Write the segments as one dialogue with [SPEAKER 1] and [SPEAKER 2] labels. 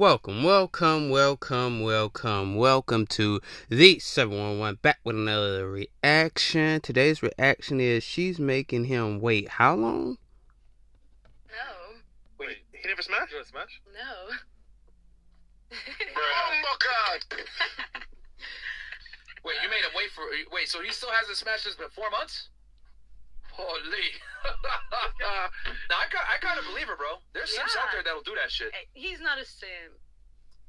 [SPEAKER 1] Welcome, welcome, welcome, welcome, welcome to the 711 back with another reaction. Today's reaction is she's making him wait how long?
[SPEAKER 2] No.
[SPEAKER 3] Wait, he never smashed?
[SPEAKER 4] You smash?
[SPEAKER 2] No.
[SPEAKER 3] Oh my god!
[SPEAKER 4] Wait, you made him wait for. Wait, so he still hasn't smashed this but four months? Holy. now, I, ki- I kind of believe her, bro. There's simps
[SPEAKER 2] Yeah.
[SPEAKER 4] out there that'll do that shit.
[SPEAKER 2] He's not a simp.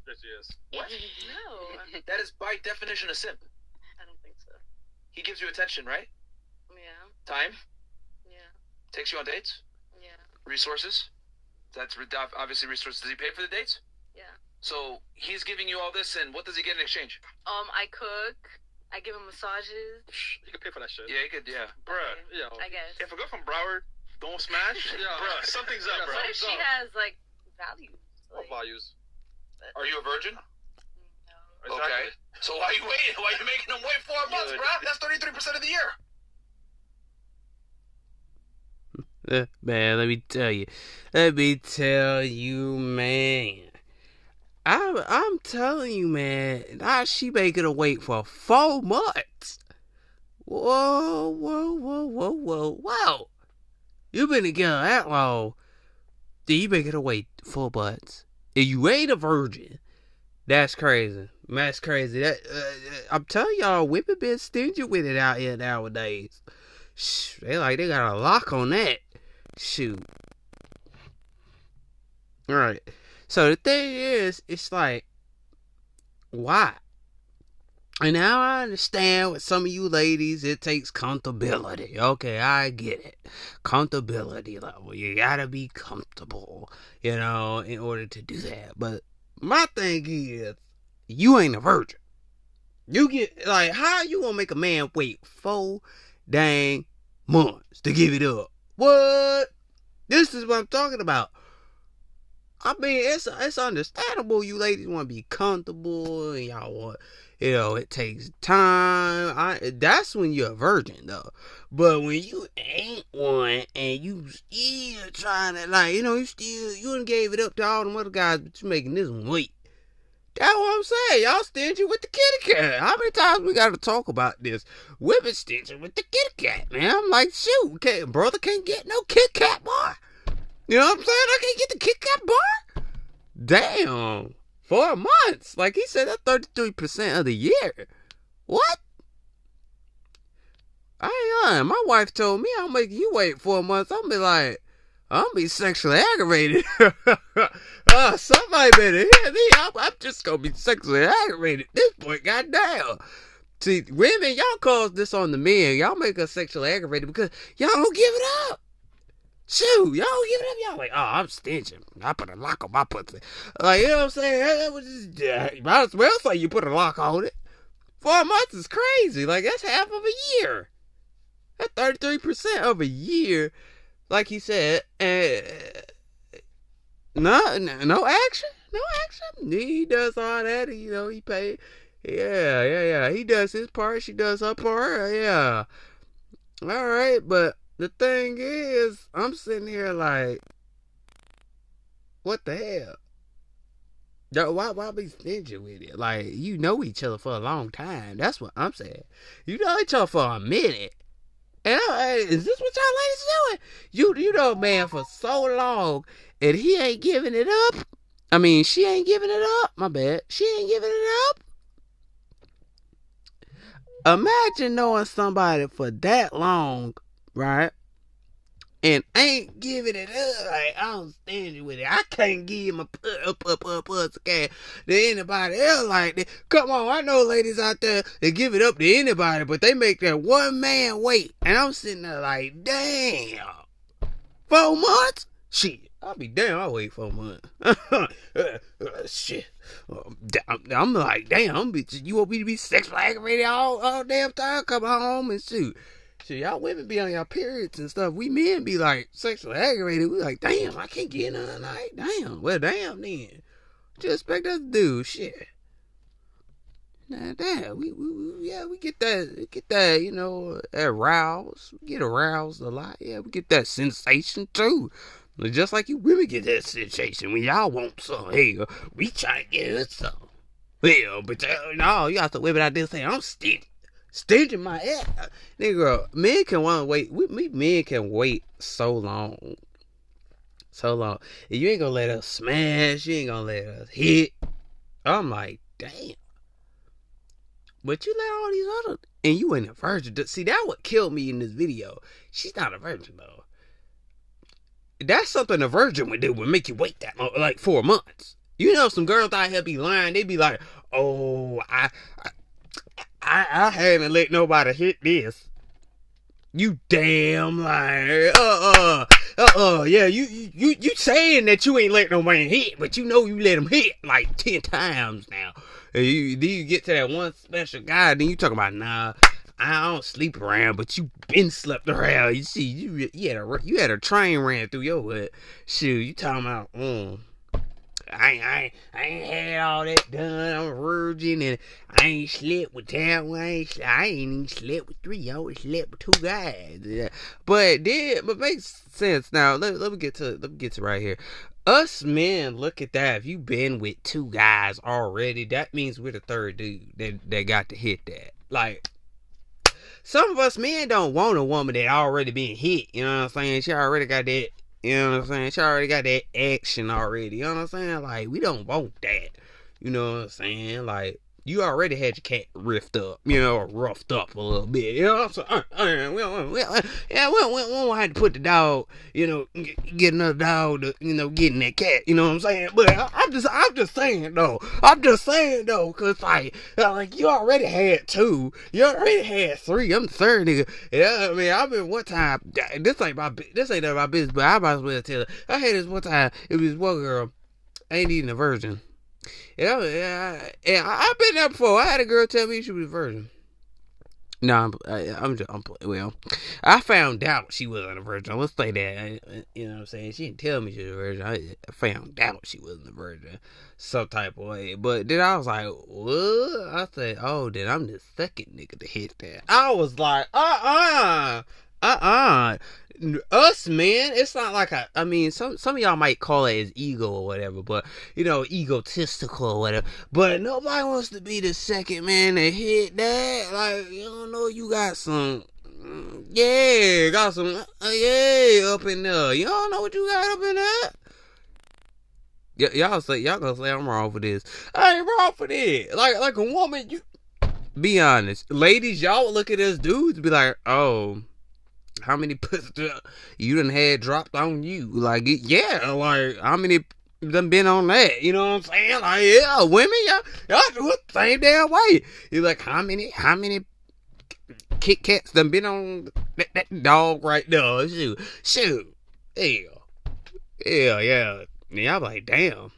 [SPEAKER 4] Yes, he is.
[SPEAKER 2] What?
[SPEAKER 4] What?
[SPEAKER 2] No.
[SPEAKER 4] That is by definition a simp.
[SPEAKER 2] I don't think so.
[SPEAKER 4] He gives you attention, right?
[SPEAKER 2] Yeah.
[SPEAKER 4] Time.
[SPEAKER 2] Yeah.
[SPEAKER 4] Takes you on dates.
[SPEAKER 2] Yeah.
[SPEAKER 4] Resources. That's obviously resources. Does he pay for the dates?
[SPEAKER 2] Yeah.
[SPEAKER 4] So he's giving you all this, and what does he get in exchange?
[SPEAKER 2] Um, I cook. I give him massages.
[SPEAKER 5] You can pay for that shit.
[SPEAKER 4] Yeah, you could. Yeah.
[SPEAKER 5] Bruh,
[SPEAKER 2] Okay.
[SPEAKER 5] yo.
[SPEAKER 2] I guess.
[SPEAKER 3] If a girl from Broward don't smash,
[SPEAKER 5] Yeah.
[SPEAKER 3] bruh, something's up, bro.
[SPEAKER 2] What if she
[SPEAKER 5] so-
[SPEAKER 2] has like values?
[SPEAKER 5] What
[SPEAKER 2] Like,
[SPEAKER 5] values?
[SPEAKER 4] Are you a virgin?
[SPEAKER 2] no.
[SPEAKER 4] Okay. So why are you waiting? Why are you making him wait four months,
[SPEAKER 3] Dude.
[SPEAKER 4] bro? That's thirty three percent of the year.
[SPEAKER 1] Uh, man, let me tell you. Let me tell you, man. I'm, I'm telling you, man. Now she making her wait for four months. Whoa, whoa, whoa, whoa, whoa, whoa. You been together that long. Then you making her wait four months. And you ain't a virgin. That's crazy. That's crazy. That uh, I'm telling y'all, women been stingy with it out here nowadays. Shh, they like they got a lock on that. Shoot. All right. So the thing is, it's like, why? And now I understand with some of you ladies, it takes comfortability. Okay, I get it. Comfortability level. You gotta be comfortable, you know, in order to do that. But my thing is, you ain't a virgin. You get, like, how you gonna make a man wait four dang months to give it up? What? This is what I'm talking about. I mean, it's it's understandable you ladies want to be comfortable and y'all want, you know, it takes time. I that's when you're a virgin though. But when you ain't one and you still trying to like, you know, you still you done gave it up to all them other guys, but you making this one wait. That's what I'm saying. Y'all stingy with the kitty cat. How many times we got to talk about this? Women stingy with the kitty cat, man. I'm like, shoot, can't, brother can't get no Kit Kat bar. You know what I'm saying? I can't get the Kit Kat bar. Damn, four months. Like he said, that's 33 percent of the year. What? I ain't lying. My wife told me I'll make you wait four months. I'll be like, I'll be sexually aggravated. uh, somebody better hear me. I'm, I'm just gonna be sexually aggravated at this point. Goddamn. See, women, y'all cause this on the men. Y'all make us sexually aggravated because y'all don't give it up. Shoot, y'all give it up. Y'all like, oh, I'm stingy. I put a lock on my pussy. Like, you know what I'm saying? That was just, yeah, might as well say you put a lock on it. Four months is crazy. Like, that's half of a year. That's 33% of a year like he said, uh, no, no, action, no action. He does all that, you know. He pay, yeah, yeah, yeah. He does his part. She does her part. Yeah. All right, but the thing is, I'm sitting here like, what the hell? Why, why be stingy with it? Like, you know each other for a long time. That's what I'm saying. You know each other for a minute. And I, is this what y'all ladies doing? You you know man for so long and he ain't giving it up. I mean, she ain't giving it up. My bad. She ain't giving it up. Imagine knowing somebody for that long, right? And ain't giving it up. Like I'm standing with it. I can't give my up up up up to anybody else like that. Come on, I know ladies out there that give it up to anybody, but they make that one man wait. And I'm sitting there like, damn. Four months? Shit. I'll be damn, I'll wait four months. uh, shit. Um, I'm, I'm like, damn, bitch, you want me to be sexually aggravated all, all damn time? Come home and shoot. Shit, y'all women be on y'all periods and stuff. We men be like sexually aggravated. We like, damn, I can't get none tonight. Damn. Well, damn then. You expect us to do? Shit. Nah, damn. We, we, we yeah, we get that, get that, you know, aroused. We get aroused a lot. Yeah, we get that sensation too. Just like you women get that sensation when y'all want some. Hell, we try to get us some. Hell, but uh, no, you got some women out there saying, I'm stingy. Stingy my ass. Nigga, men can want to wait. We, we men can wait so long. So long. You ain't gonna let us smash. You ain't gonna let us hit. I'm like, damn. But you let all these other and you ain't a virgin. See, that what killed me in this video. She's not a virgin though. That's something a virgin would do. Would make you wait that long, like four months. You know, some girls out here be lying. They be like, "Oh, I, I, I I haven't let nobody hit this." You damn liar. Uh uh. Uh uh. Yeah, you you you saying that you ain't let no man hit, but you know you let him hit like ten times now. And you then you get to that one special guy, then you talk about nah. I don't sleep around, but you been slept around. You see, you you had a you had a train ran through your head. Shoot, you talking about? Mm, I ain't, I ain't, I ain't had all that done. I'm virgin and I ain't slept with one. I ain't, I ain't even slept with three. I only slept with two guys. But then, but makes sense now. Let, let me get to let me get to right here. Us men, look at that. If you been with two guys already, that means we're the third dude that that got to hit that. Like some of us men don't want a woman that already been hit. You know what I'm saying? She already got that. You know what I'm saying? She already got that action already. You know what I'm saying? Like we don't want that. You know what I'm saying? Like you already had your cat riffed up, you know, or roughed up a little bit. You know, so uh, uh, we, we, we, yeah, we, don't have to put the dog, you know, get, get another dog to, you know, getting that cat. You know what I'm saying? But I, I'm just, I'm just saying though. I'm just saying though, cause like, uh, like you already had two, you already had three. I'm the third nigga. Yeah, I mean, I've been one time. This ain't my, this ain't none of my business, but I might as well tell. Her. I had this one time. It was one girl. I ain't even a virgin. Yeah, yeah, yeah. I've been there before. I had a girl tell me she was a virgin. No, I'm, I, I'm just, I'm, well, I found out she wasn't a virgin. Let's say that, you know what I'm saying? She didn't tell me she was a virgin. I found out she wasn't a virgin, some type of way. But then I was like, what? I said, oh, then I'm the second nigga to hit that. I was like, uh-uh, uh-uh us man it's not like a i mean some some of y'all might call it as ego or whatever but you know egotistical or whatever. But nobody wants to be the second man to hit that. Like you don't know you got some yeah got some uh, yeah up in there. You don't know what you got up in there. Y- y'all say y'all gonna say i'm wrong for this. I ain't wrong for this. Like like a woman you be honest. Ladies y'all look at us dudes be like oh how many pussy you done had dropped on you? Like, yeah, like, how many done been on that? You know what I'm saying? Like, yeah, women, y'all, y'all do it the same damn way. You're like, how many, how many Kit Kats done been on that, that dog right there? Shoot, shoot, yeah, yeah, yeah. Y'all like, damn.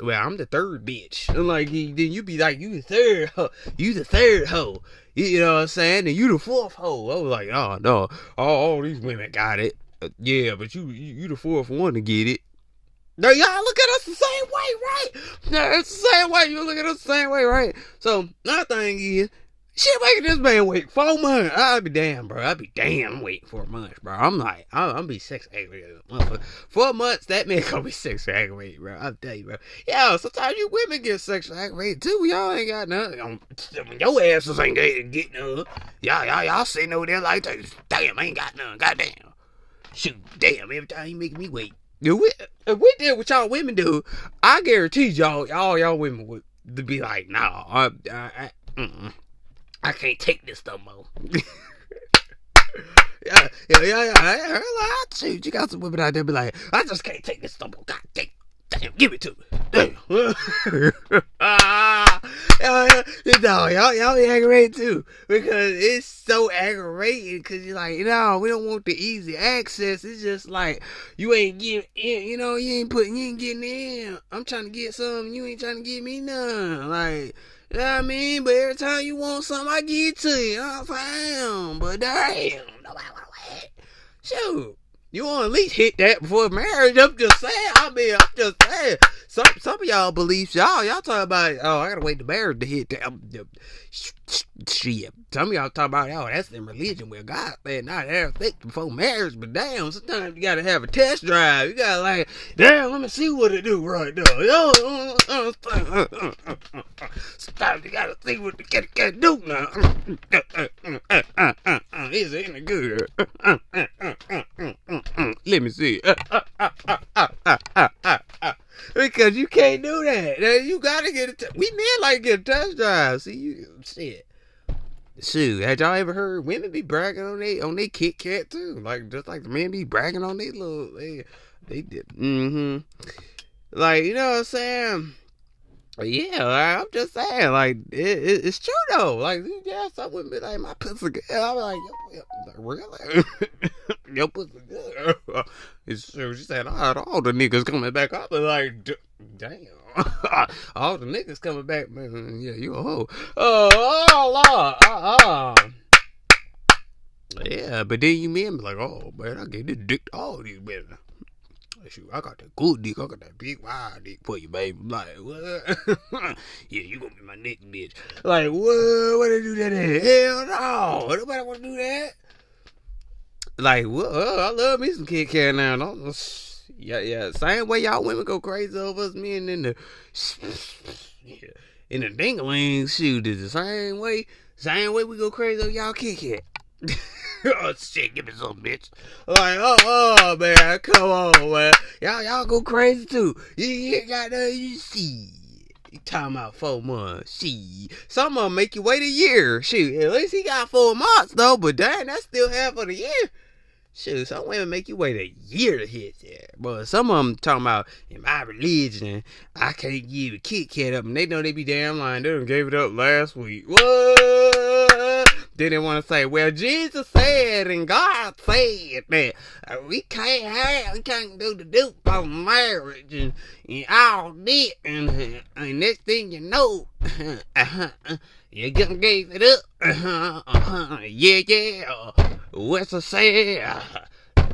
[SPEAKER 1] Well, I'm the third bitch. And like, then you be like, you the third, hoe. you the third hoe. You know what I'm saying? And you the fourth hoe. I was like, oh no, all, all these women got it. Uh, yeah, but you, you you the fourth one to get it. Now y'all look at us the same way, right? Yeah, it's the same way. You look at us the same way, right? So my thing is, shit making this man wait four months. I'd be damn, bro. I'd be damn waiting four months, bro. I'm like, I'm, I'm be sex aggravated. Four months, that man gonna be sex aggravated, bro. I'll tell you, bro. Yeah, sometimes you women get sexually aggravated too. Y'all ain't got nothing. Um, your asses ain't getting none. Y'all, y'all, y'all sitting over there like, damn, I ain't got none. Goddamn. Shoot, damn, every time you make me wait. If we, if we did what y'all women do, I guarantee y'all, all y'all women would be like, nah, I, I, I, mm-mm. I can't take this no more. yeah, yeah, yeah, yeah. I, I, shoot, you got some women out there be like, I just can't take this no more. God damn, damn, give it to me. Ah, yeah, no, y'all, y'all be aggravated too because it's so aggravating. Because you're like, no, we don't want the easy access. It's just like you ain't getting in. You know, you ain't putting, you ain't getting in. I'm trying to get some, you ain't trying to get me none. Like. You know what I mean? But every time you want something, I give it to you. I'm saying? But damn, nobody want to wait. Shoot. You want to at least hit that before marriage. I'm just saying. I mean, I'm just saying. Some some of y'all beliefs, y'all y'all talking about oh I gotta wait the marriage to hit the, shit. Some of y'all talking about oh that's in religion where God said not everything before marriage, but damn sometimes you gotta have a test drive. You gotta like damn let me see what it do right now. Yo, sometimes you gotta see what the cat can do now. Is it any good? Let me see. Uh, uh, uh, uh, uh. Because you can't do that. You gotta get a. T- we men like to get a test drive. See you shit. Shoot, had y'all ever heard women be bragging on they on they Kit Kat too? Like just like the men be bragging on they little they they did. Mm-hmm. Like you know what I'm saying? Yeah, like, I'm just saying, like it, it, it's true though. Like yeah, some women be like my pussy good. I'm like, really? Your pussy good. True. She said, all, all the niggas coming back. I was like, damn. all the niggas coming back, man. Yeah, you a hoe. Oh, oh, Lord. Uh, uh. Yeah, but then you men be like, oh, man, I gave this dick to all these women. Shoot, I got that good dick. I got that big wide dick for you, baby. I'm like, what? yeah, you gonna be my neck bitch. Like, what? What they do that at? Hell no. Nobody wanna do that. Like, what? I love me some Kit Kat now. Don't- Yeah, yeah. Same way y'all women go crazy over us men in the in the dingling shoot is the same way. Same way we go crazy over y'all Kit Kat. oh shit, give me some bitch. Like, oh, oh man, come on, man. Y'all y'all go crazy too. You, ain't got nothing you see. You talking four months. She some of them make you wait a year. Shoot, at least he got four months though, but dang, that's still half of the year. Shoot, some women make you wait a year to hit that. But some of them talking about in my religion, I can't give a Kit Kat up, and they know they be damn lying. They done gave it up last week. What? They didn't want to say, well, Jesus said and God said that uh, we can't have, we can't do the dupe on marriage and, and all that. And, and next thing you know, uh-huh, you gonna gave it up. Uh-huh, uh-huh, yeah, yeah. What's I say?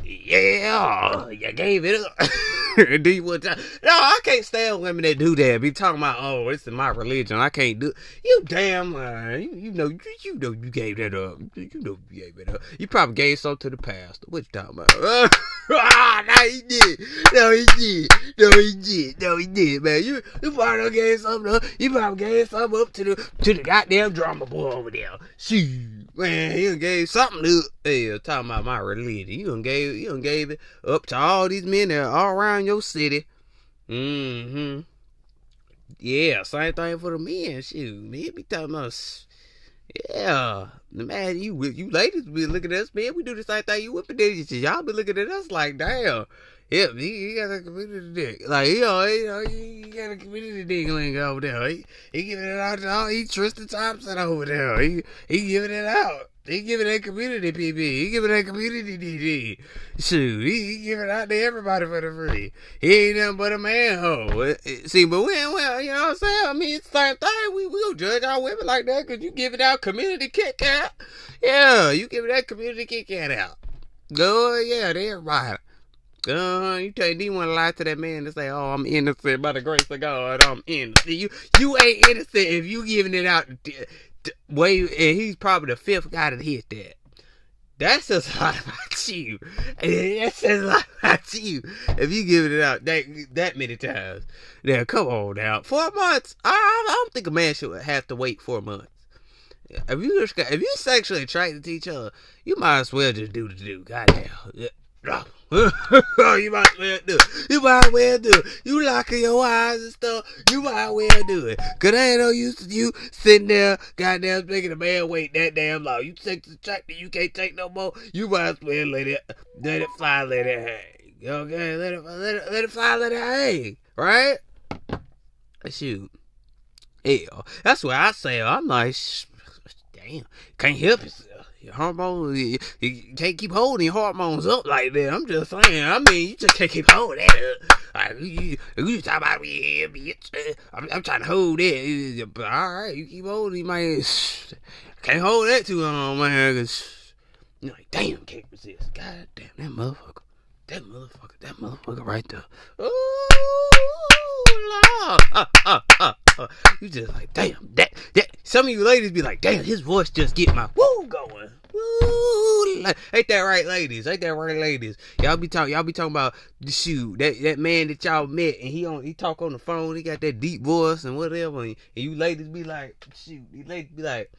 [SPEAKER 1] Yeah, you gave it up. do you want to? No, I can't stand women that do that. Be talking about, oh, this is my religion. I can't do. You damn lying. You, you know, you, you know, you gave that up. You know, you gave it up. You probably gave something to the pastor. What you talking about? ah, no, he did. No, he did. No, he did. No, he did, man. You, you probably done gave something. Up. You probably gave something up to the to the goddamn drama boy over there. Shoot. Man, you done gave something to hey, talking about my religion. You done gave you done gave it up to all these men that are all around your city. Mm-hmm. Yeah, same thing for the men. Shoot, men be talking about yeah. Man, you you ladies be looking at us, man. We do the same thing you women do. Y'all be looking at us like, damn. Yeah, he, he got a community dick. Like, you know, you know, he, he got a community diggling over there. He, he giving it out to all, he Tristan Thompson over there. He, he giving it out. He giving that community PB. He giving that community DD. Shoot, he, he giving out to everybody for the free. He ain't nothing but a manhole. See, but we ain't, well, you know what I'm saying? I mean, it's the same thing. We, we don't judge our women like that because you giving out community kick out. Yeah, you giving that community kick out. Go, yeah, to everybody. Uh, you tell you want to lie to that man to say, "Oh, I'm innocent by the grace of God. I'm innocent." You you ain't innocent if you giving it out. Way and he's probably the fifth guy to hit that. That says a lot about you. That says a lot about you if you giving it out that that many times. Now, come on now, four months. I, I don't think a man should have to wait four months. If you just got, if you sexually attracted to each other, you might as well just do the do. Goddamn. You might well do it. You might well do it. You locking your eyes and stuff. You might well do it. Cause I ain't no use to you sitting there, goddamn, making a man wait that damn long. You take the tractor, you can't take no more. You might as well let it, let it fly, let it hang. Okay, let it, let it, let it fly, let it hang. Right? Shoot. Hell, that's what I say. I'm like, damn, can't help yourself. Your hormones, you, you can't keep holding your hormones up like that. I'm just saying. I mean, you just can't keep holding that up. Like, you, you, talking about bitch. Uh, I'm, I'm trying to hold that. All right, you keep holding, you might can't hold that too long, man. Cause you're like, damn, can't resist. God damn that motherfucker. that motherfucker, that motherfucker right there. Ooh, Lord. Uh, uh, uh, You just like, damn, that, that. Some of you ladies be like, damn, his voice just get my woo going. Woo. Ain't that right, ladies? Ain't that right, ladies? Y'all be talking, y'all be talking about the shoot that that man that y'all met, and he on he talk on the phone. He got that deep voice and whatever, and, and you ladies be like, shoot, you ladies be like,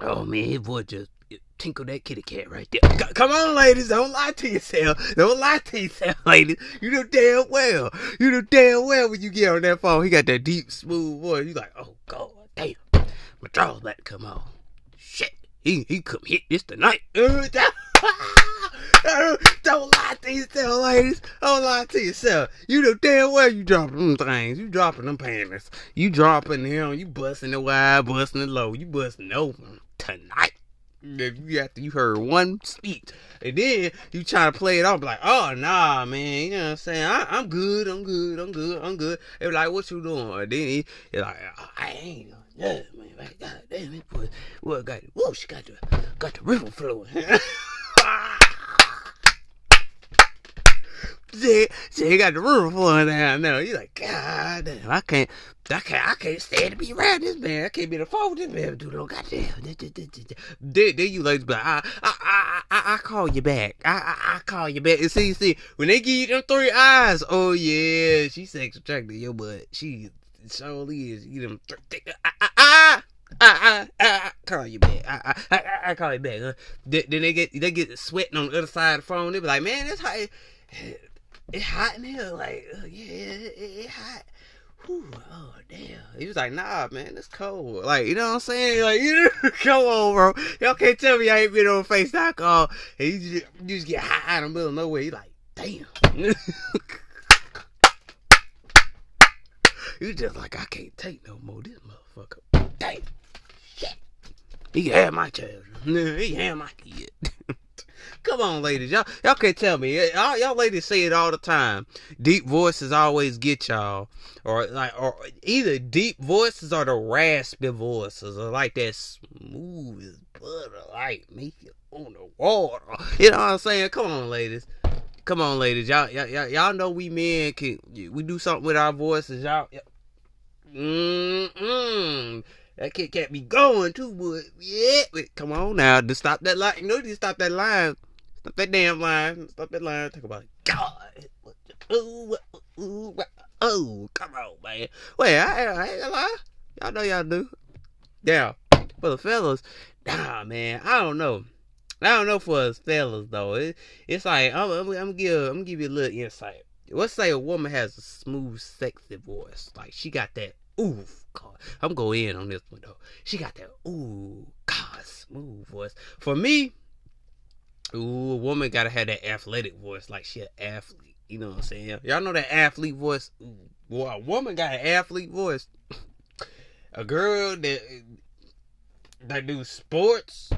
[SPEAKER 1] oh man, his voice just tinkle that kitty cat right there. C- Come on, ladies, don't lie to yourself. Don't lie to yourself, ladies. You know damn well. You know damn well when you get on that phone, he got that deep, smooth voice. You like, oh god, damn, my draw's about to come on. Shit, he he come hit this tonight. Don't lie to yourself, ladies. Don't lie to yourself. You know damn well you dropping them things. You dropping them panties. You dropping them. You busting the wide, busting the low. You busting open tonight. If you after you heard one speech, and then you try to play it off like, oh nah, man, you know what I'm saying? I, I'm good, I'm good, I'm good, I'm good. Be like, what you doing? And then he, like, I ain't doing nothing, man. God damn it, boy, what got whoa, she got the got the river flowing. See, see, he got the river flowing down now. You like, God damn, I can't, I can't, I can't stand to be around this man. I can't be the phone with this man. Dude, no goddamn. Then, then you like, I, I, I, I, I call you back. I, I, I call you back. And see, see, when they give you them three eyes, oh yeah, she's sex attracted your butt. She surely is. You them, th- th- ah, ah, ah. I, I, I, I call you back. I, I, I, I call you back. Huh? Then, then they get they get sweating on the other side of the phone. They be like, man, it's hot. It's hot in here. Like, yeah, it, it, it hot. Whew, oh damn. He was like, nah, man, it's cold. Like, you know what I'm saying? Like, you know, come on, bro. Y'all can't tell me I ain't been on FaceTime call. And you just, you just get hot out in the middle of nowhere. You like, damn. you just like, I can't take no more. This motherfucker. Damn. Shit. He can have my child. He can have my kid. Come on, ladies. Y'all, y'all can't tell me. Y'all, y'all ladies say it all the time. Deep voices always get y'all, or like, or either deep voices or the raspy voices, or like that smooth as butter, like make you on the water. You know what I'm saying? Come on, ladies. Come on, ladies. Y'all, y'all, y'all, y'all know we men can. We do something with our voices. Y'all. Mm-mm. That kid can't be going too, but yeah. Wait, come on now, just stop that line. You know, you stop that line. Stop that damn line. Stop that line. Talk about God. Ooh, ooh, oh, come on, man. Wait, I, I ain't gonna lie. Y'all know y'all do. Yeah, for the fellas, nah, man. I don't know. I don't know for us fellas though. It, it's like I'm, I'm, I'm gonna give I'm give you a little insight. Let's say a woman has a smooth, sexy voice. Like she got that ooh, I'm going in on this one though. She got that ooh, God, smooth voice. For me, ooh, a woman gotta have that athletic voice, like she an athlete. You know what I'm saying? Y'all know that athlete voice. Ooh, a woman got an athlete voice. a girl that that do sports.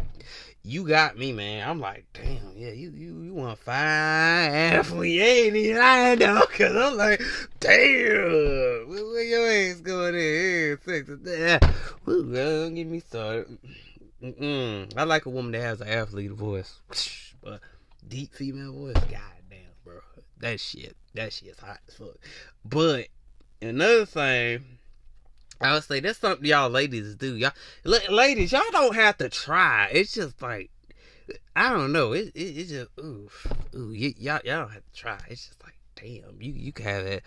[SPEAKER 1] You got me, man. I'm like, damn, yeah, you you you want fine athlete, ain't even lying though, cause I'm like, damn, where, where your ass going in? Sex, girl, don't get me started. Mm-mm. I like a woman that has an athlete voice, but deep female voice, goddamn, bro, that shit, that shit's hot as fuck. But another thing. I would say that's something y'all ladies do. Y'all, la- ladies, y'all don't have to try. It's just like I don't know. It, it it's just ooh, ooh. Y- y'all y'all don't have to try. It's just like damn. You you can have that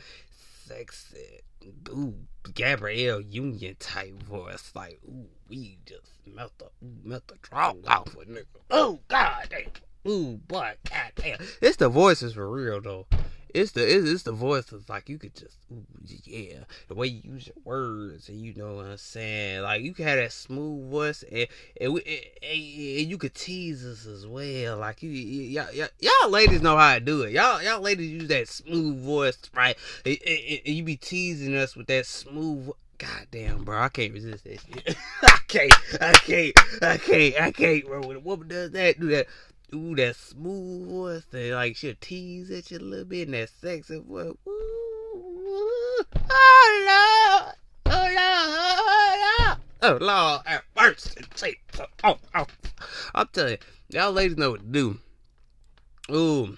[SPEAKER 1] sexy ooh Gabrielle Union type voice. Like ooh, we just melt the melt the draw off a nigga. Oh god damn. Ooh boy, god damn. It's the voices for real though it's the it's, it's the voices like you could just ooh, yeah the way you use your words and you know what I'm saying? Like you have that smooth voice and and, we, and, and you could tease us as well. Like you y'all, y'all, y'all ladies know how to do it. Y'all y'all ladies use that smooth voice right? And, and, and you be teasing us with that smooth God damn, bro, I can't resist that shit. I can't, I can't, I can't, I can't, bro. When a woman does that, do that, ooh, that smooth voice, that like she'll tease at you a little bit, and that sexy voice. Ooh, oh Lord, oh Lord, oh Lord, oh, at first, oh, oh, I'm telling you, y'all ladies know what to do. Ooh,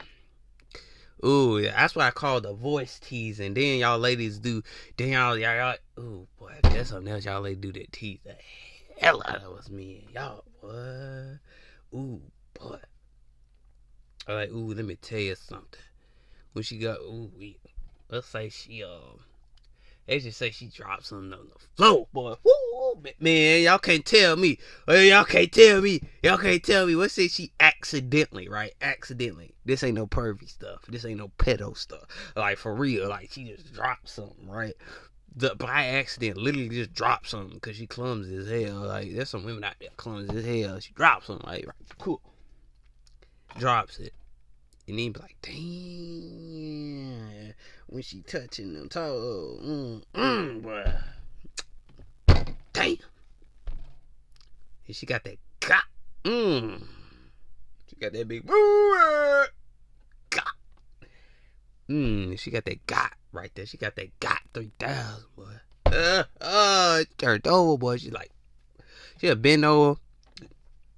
[SPEAKER 1] Ooh, yeah. that's what I call the voice tease. And then y'all ladies do, then y'all, y'all, y'all ooh, boy, that's something else y'all ladies do that tease the hell out of us, man. Y'all, what? Ooh, boy. I like, ooh, let me tell you something. When she got, ooh, we, let's say she, um, they just say she dropped something on the floor, boy. Woo, man, y'all can't tell me. Y'all can't tell me. Y'all can't tell me. Let's say she accidentally, right? Accidentally. This ain't no pervy stuff. This ain't no pedo stuff. Like for real. Like she just dropped something, right? The, by accident, literally just dropped something because she clumsy as hell. Like there's some women out there clumsy as hell. She drops something, like right, cool. Drops it. And then be like, damn, when she touching them toes, mm, mm, boy. Damn. And she got that got, mm. She got that big, got. Mmm, she got that got right there. She got that got 3000, boy. Uh, uh, turned over, boy. She like, she a bend over.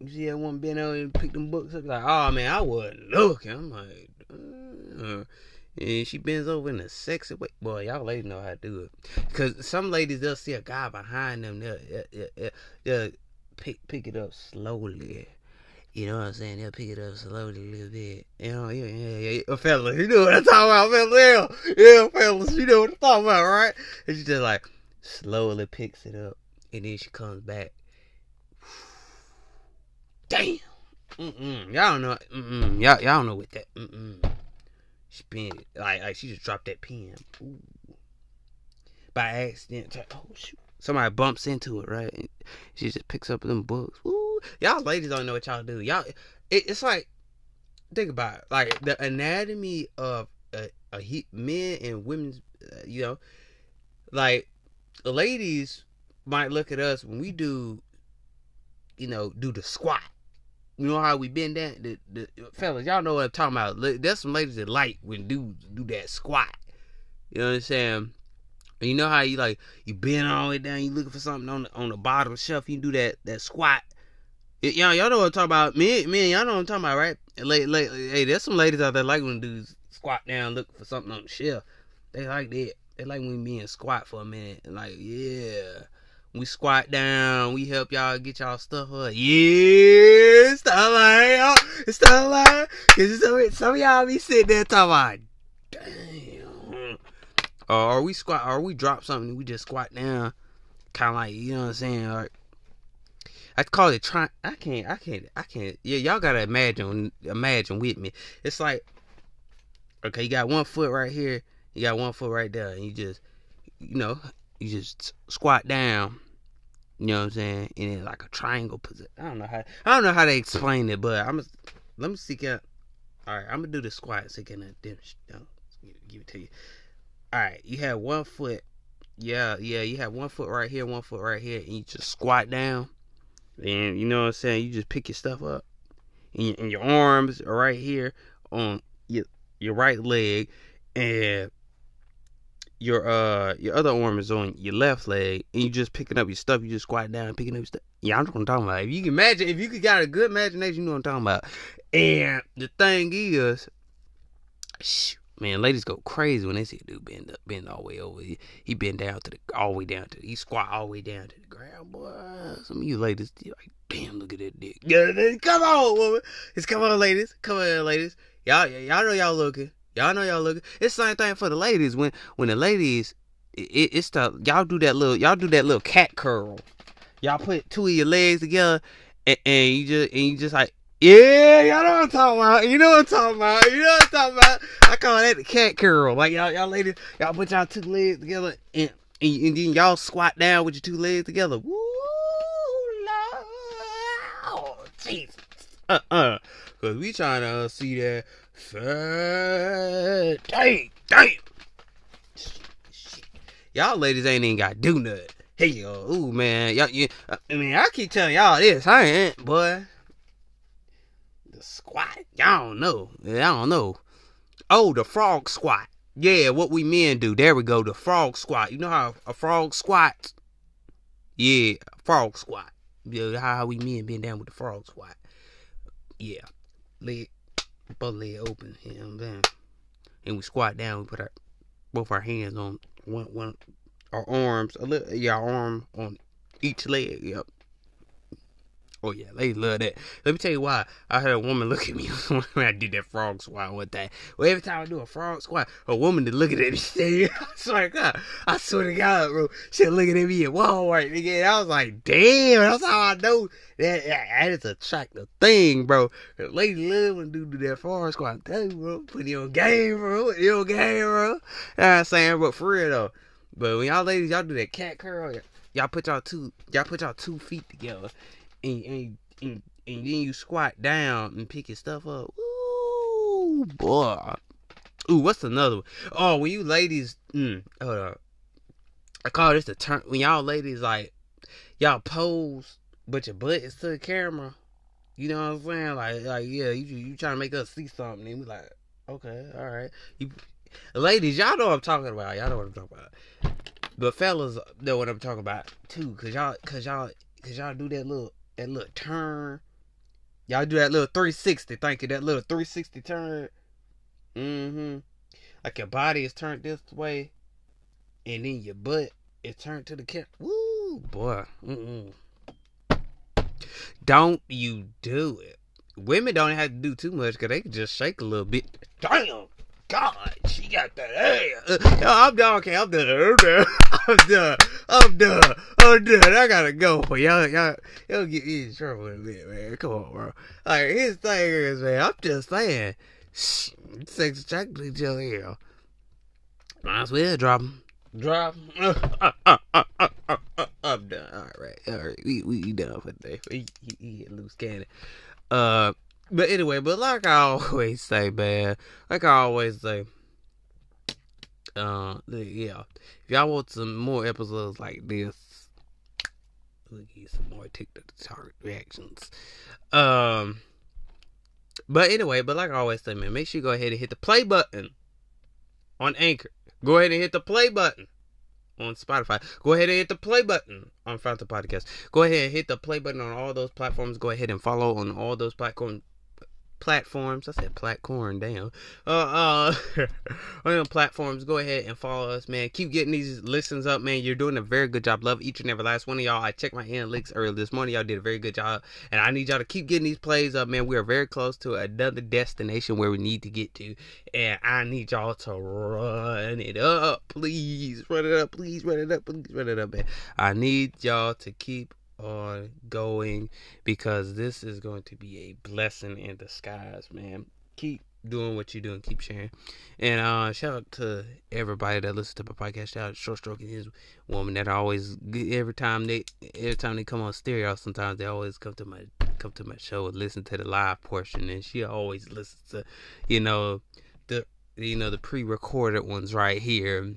[SPEAKER 1] You see that one bend over and pick them books up? Like, oh man, I wasn't looking. I'm like, uh, and she bends over in a sexy way. Boy, y'all ladies know how to do it. Because some ladies, they'll see a guy behind them. They'll, they'll, they'll pick, pick it up slowly. You know what I'm saying? They'll pick it up slowly a little bit. You know, yeah, yeah, yeah. Fellas, you know what I'm talking about, fellas. Yeah, yeah, fellas, you know what I'm talking about, right? And she just like slowly picks it up. And then she comes back. Damn. Mm-mm. Y'all don't know. Mm-mm. Y'all, y'all don't know what that. Mm-mm. Like, like she just dropped that pen. Ooh. By accident. Oh shoot. Somebody bumps into it, right? She just picks up them books. Ooh. Y'all ladies don't know what y'all do. Y'all, it, it's like, think about it. Like the anatomy of a, a he, men and women's, uh, you know, like ladies might look at us when we do, you know, do the squat. You know how we bend that? the, the fellas. Y'all know what I'm talking about. There's some ladies that like when dudes do that squat. You know what I'm saying? And you know how you like you bend all the way down, you looking for something on the on the bottom shelf. You do that that squat. Y'all, y'all know what I'm talking about. Me, me, y'all know what I'm talking about, right? Like, hey, there's some ladies out there like when dudes squat down looking for something on the shelf. They like that. They like when being squat for a minute. And like, yeah. We squat down. We help y'all get y'all stuff up. Yeah, stuff like y'all. Stuff like Cause some, some of y'all be sitting there talking about, damn. Or we squat, or we drop something, we just squat down. Kind of like, you know what I'm saying? Or, I call it trying. I can't. I can't. I can't. Yeah, y'all gotta imagine. Imagine with me. It's like, okay, you got one foot right here. You got one foot right there, and you just, you know, you just squat down. You know what I'm saying? And it's like a triangle position. I don't know how. I don't know how to explain it, but I'm. Let me see. All right, I'm gonna do the squat so I can I give it to you. All right, you have one foot. Yeah, yeah, you have one foot right here, one foot right here, and you just squat down. And you know what I'm saying? You just pick your stuff up. And, your, and your arms are right here on your your right leg. And your uh your other arm is on your left leg. And you just picking up your stuff. You just squat down, picking up your stuff. Yeah, I'm talking about. If you can imagine, if you could got a good imagination, you know what I'm talking about. And the thing is, man, ladies go crazy when they see a dude bend up, bend all the way over. He, he bend down to the all the way down to he squat all the way down to the ground, boy. Some of you ladies, like, damn, look at that dick. Come on, woman. It's come on, ladies. Come on, ladies. Y'all, y'all know y'all looking. Y'all know y'all look. It's the same thing for the ladies. When when the ladies, it, it's the y'all do that little y'all do that little cat curl. Y'all put two of your legs together, and, and you just and you just like yeah, y'all know what I'm talking about. You know what I'm talking about. You know what I'm talking about. I call that the cat curl. Like y'all, y'all ladies, y'all put y'all two legs together and, and, and then y'all squat down with your two legs together. Woo, Lord, Jesus. Uh uh. Cause we trying to uh, see that fat. Damn, damn. Y'all ladies ain't even got do nothing. Hey yo, ooh man, y'all. You, uh, I mean, I keep telling y'all this. I ain't, boy The squat. Y'all don't know. I don't know. Oh, the frog squat. Yeah, what we men do. There we go. The frog squat. You know how a frog squats? Yeah, frog squat. Yeah, how we men been down with the frog squat. Yeah. Both leg open. You know what I'm saying? and we squat down. We put our both our hands on one one our arms a little yeah arm on each leg. Yep. Oh yeah, they love that. Let me tell you why. I had a woman look at me when I did that frog squat one day. Well, every time I do a frog squat, a woman is looking at me. I swear to God, I swear to God, bro, she looking at me at Walmart. And I was like, damn, that's how I know that that is a attractive thing, bro. Lady love when dude do that frog squat. I tell you, bro, put your game, bro. Put you on game, bro. I'm saying, but for real though. But when y'all ladies, y'all do that cat curl, y'all put y'all two, y'all put y'all two feet together and, and, and, then you squat down and pick your stuff up. Ooh, boy. Ooh, what's another one? Oh, when you ladies, mm, hold up. I call this the turn. When y'all ladies like y'all pose, but your butt is to the camera. You know what I'm saying? Like, like yeah, you you trying to make us see something, and we like, okay, all right. You, ladies, y'all know what I'm talking about. Y'all know what I'm talking about. But fellas know what I'm talking about too, cause y'all, cause y'all, cause y'all do that little that little turn. Y'all do that little 360. Thank you. That little 360 turn. Mm-hmm. Like your body is turned this way, and then your butt is turned to the camera. Woo, boy. Mm-mm. Don't you do it. Women don't have to do too much because they can just shake a little bit. Damn. God, she got that ass. I'm done. Okay, I'm done. I'm done. I'm done. I'm done. I gotta go. But y'all, y'all, y'all get me in trouble a bit, man. Come on, bro. Like his thing is, man. I'm just saying, sex chocolate gel here. Might as well drop him. Drop him. Uh, uh, uh, I'm done. All right, all right. We we done for. We, he, he hit loose cannon. Uh. But anyway, but like I always say, man, like I always say, uh, yeah, if y'all want some more episodes like this, give you some more TikTok reactions. Um, but anyway, but like I always say, man, make sure you go ahead and hit the play button on Anchor. Go ahead and hit the play button on Spotify. Go ahead and hit the play button on Fountain Podcast. Go ahead and hit the play button on all those platforms. Go ahead and follow on all those platforms platforms. I said platform, damn. Uh, uh, on the platforms, go ahead and follow us, man. Keep getting these listens up, man. You're doing a very good job. Love each and every last one of y'all. I checked my analytics earlier this morning. Y'all did a very good job, and I need y'all to keep getting these plays up, man. We are very close to another destination where we need to get to, and I need y'all to run it up, please. Run it up, please. Run it up, please. Run it up, man. I need y'all to keep on going because this is going to be a blessing in disguise, man. Keep doing what you're doing, keep sharing. And uh shout out to everybody that listens to my podcast. Shout out to Short Stroke and his woman that always every time they every time they come on stereo, sometimes they always come to my come to my show and listen to the live portion and she always listens to, you know, the you know, the pre recorded ones right here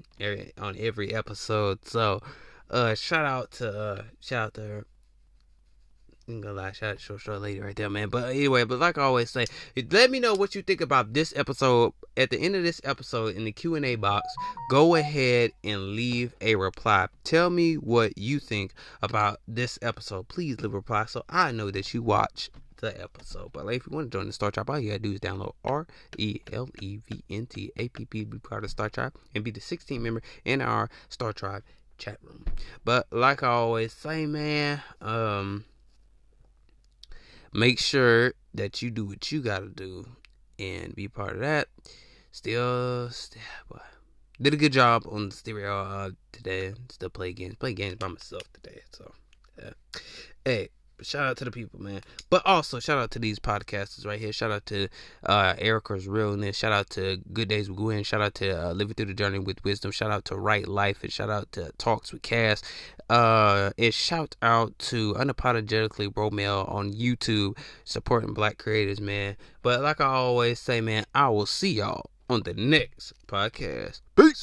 [SPEAKER 1] on every episode. So uh shout out to uh shout out to her I'm gonna lie, shout out short short lady right there, man. But anyway, but like I always say, let me know what you think about this episode. At the end of this episode, in the Q and A box, go ahead and leave a reply. Tell me what you think about this episode. Please leave a reply so I know that you watch the episode. But like, if you want to join the Star Tribe, all you gotta do is download R E L E V N T A P P. Be part of Star Tribe and be the 16th member in our Star Tribe chat room. But like I always say, man, um make sure that you do what you gotta do and be part of that. Still, still boy, did a good job on the stereo uh, today. Still play games, play games by myself today. So, yeah. Hey, shout out to the people, man. But also shout out to these podcasters right here. Shout out to uh, Erica's Realness. Shout out to Good Days with Gwen. Shout out to uh, Living Through the Journey with Wisdom. Shout out to Right Life and shout out to Talks with Cass. Uh, and shout out to Unapologetically Romel on YouTube supporting Black creators, man. But like I always say, man, I will see y'all on the next podcast. Peace.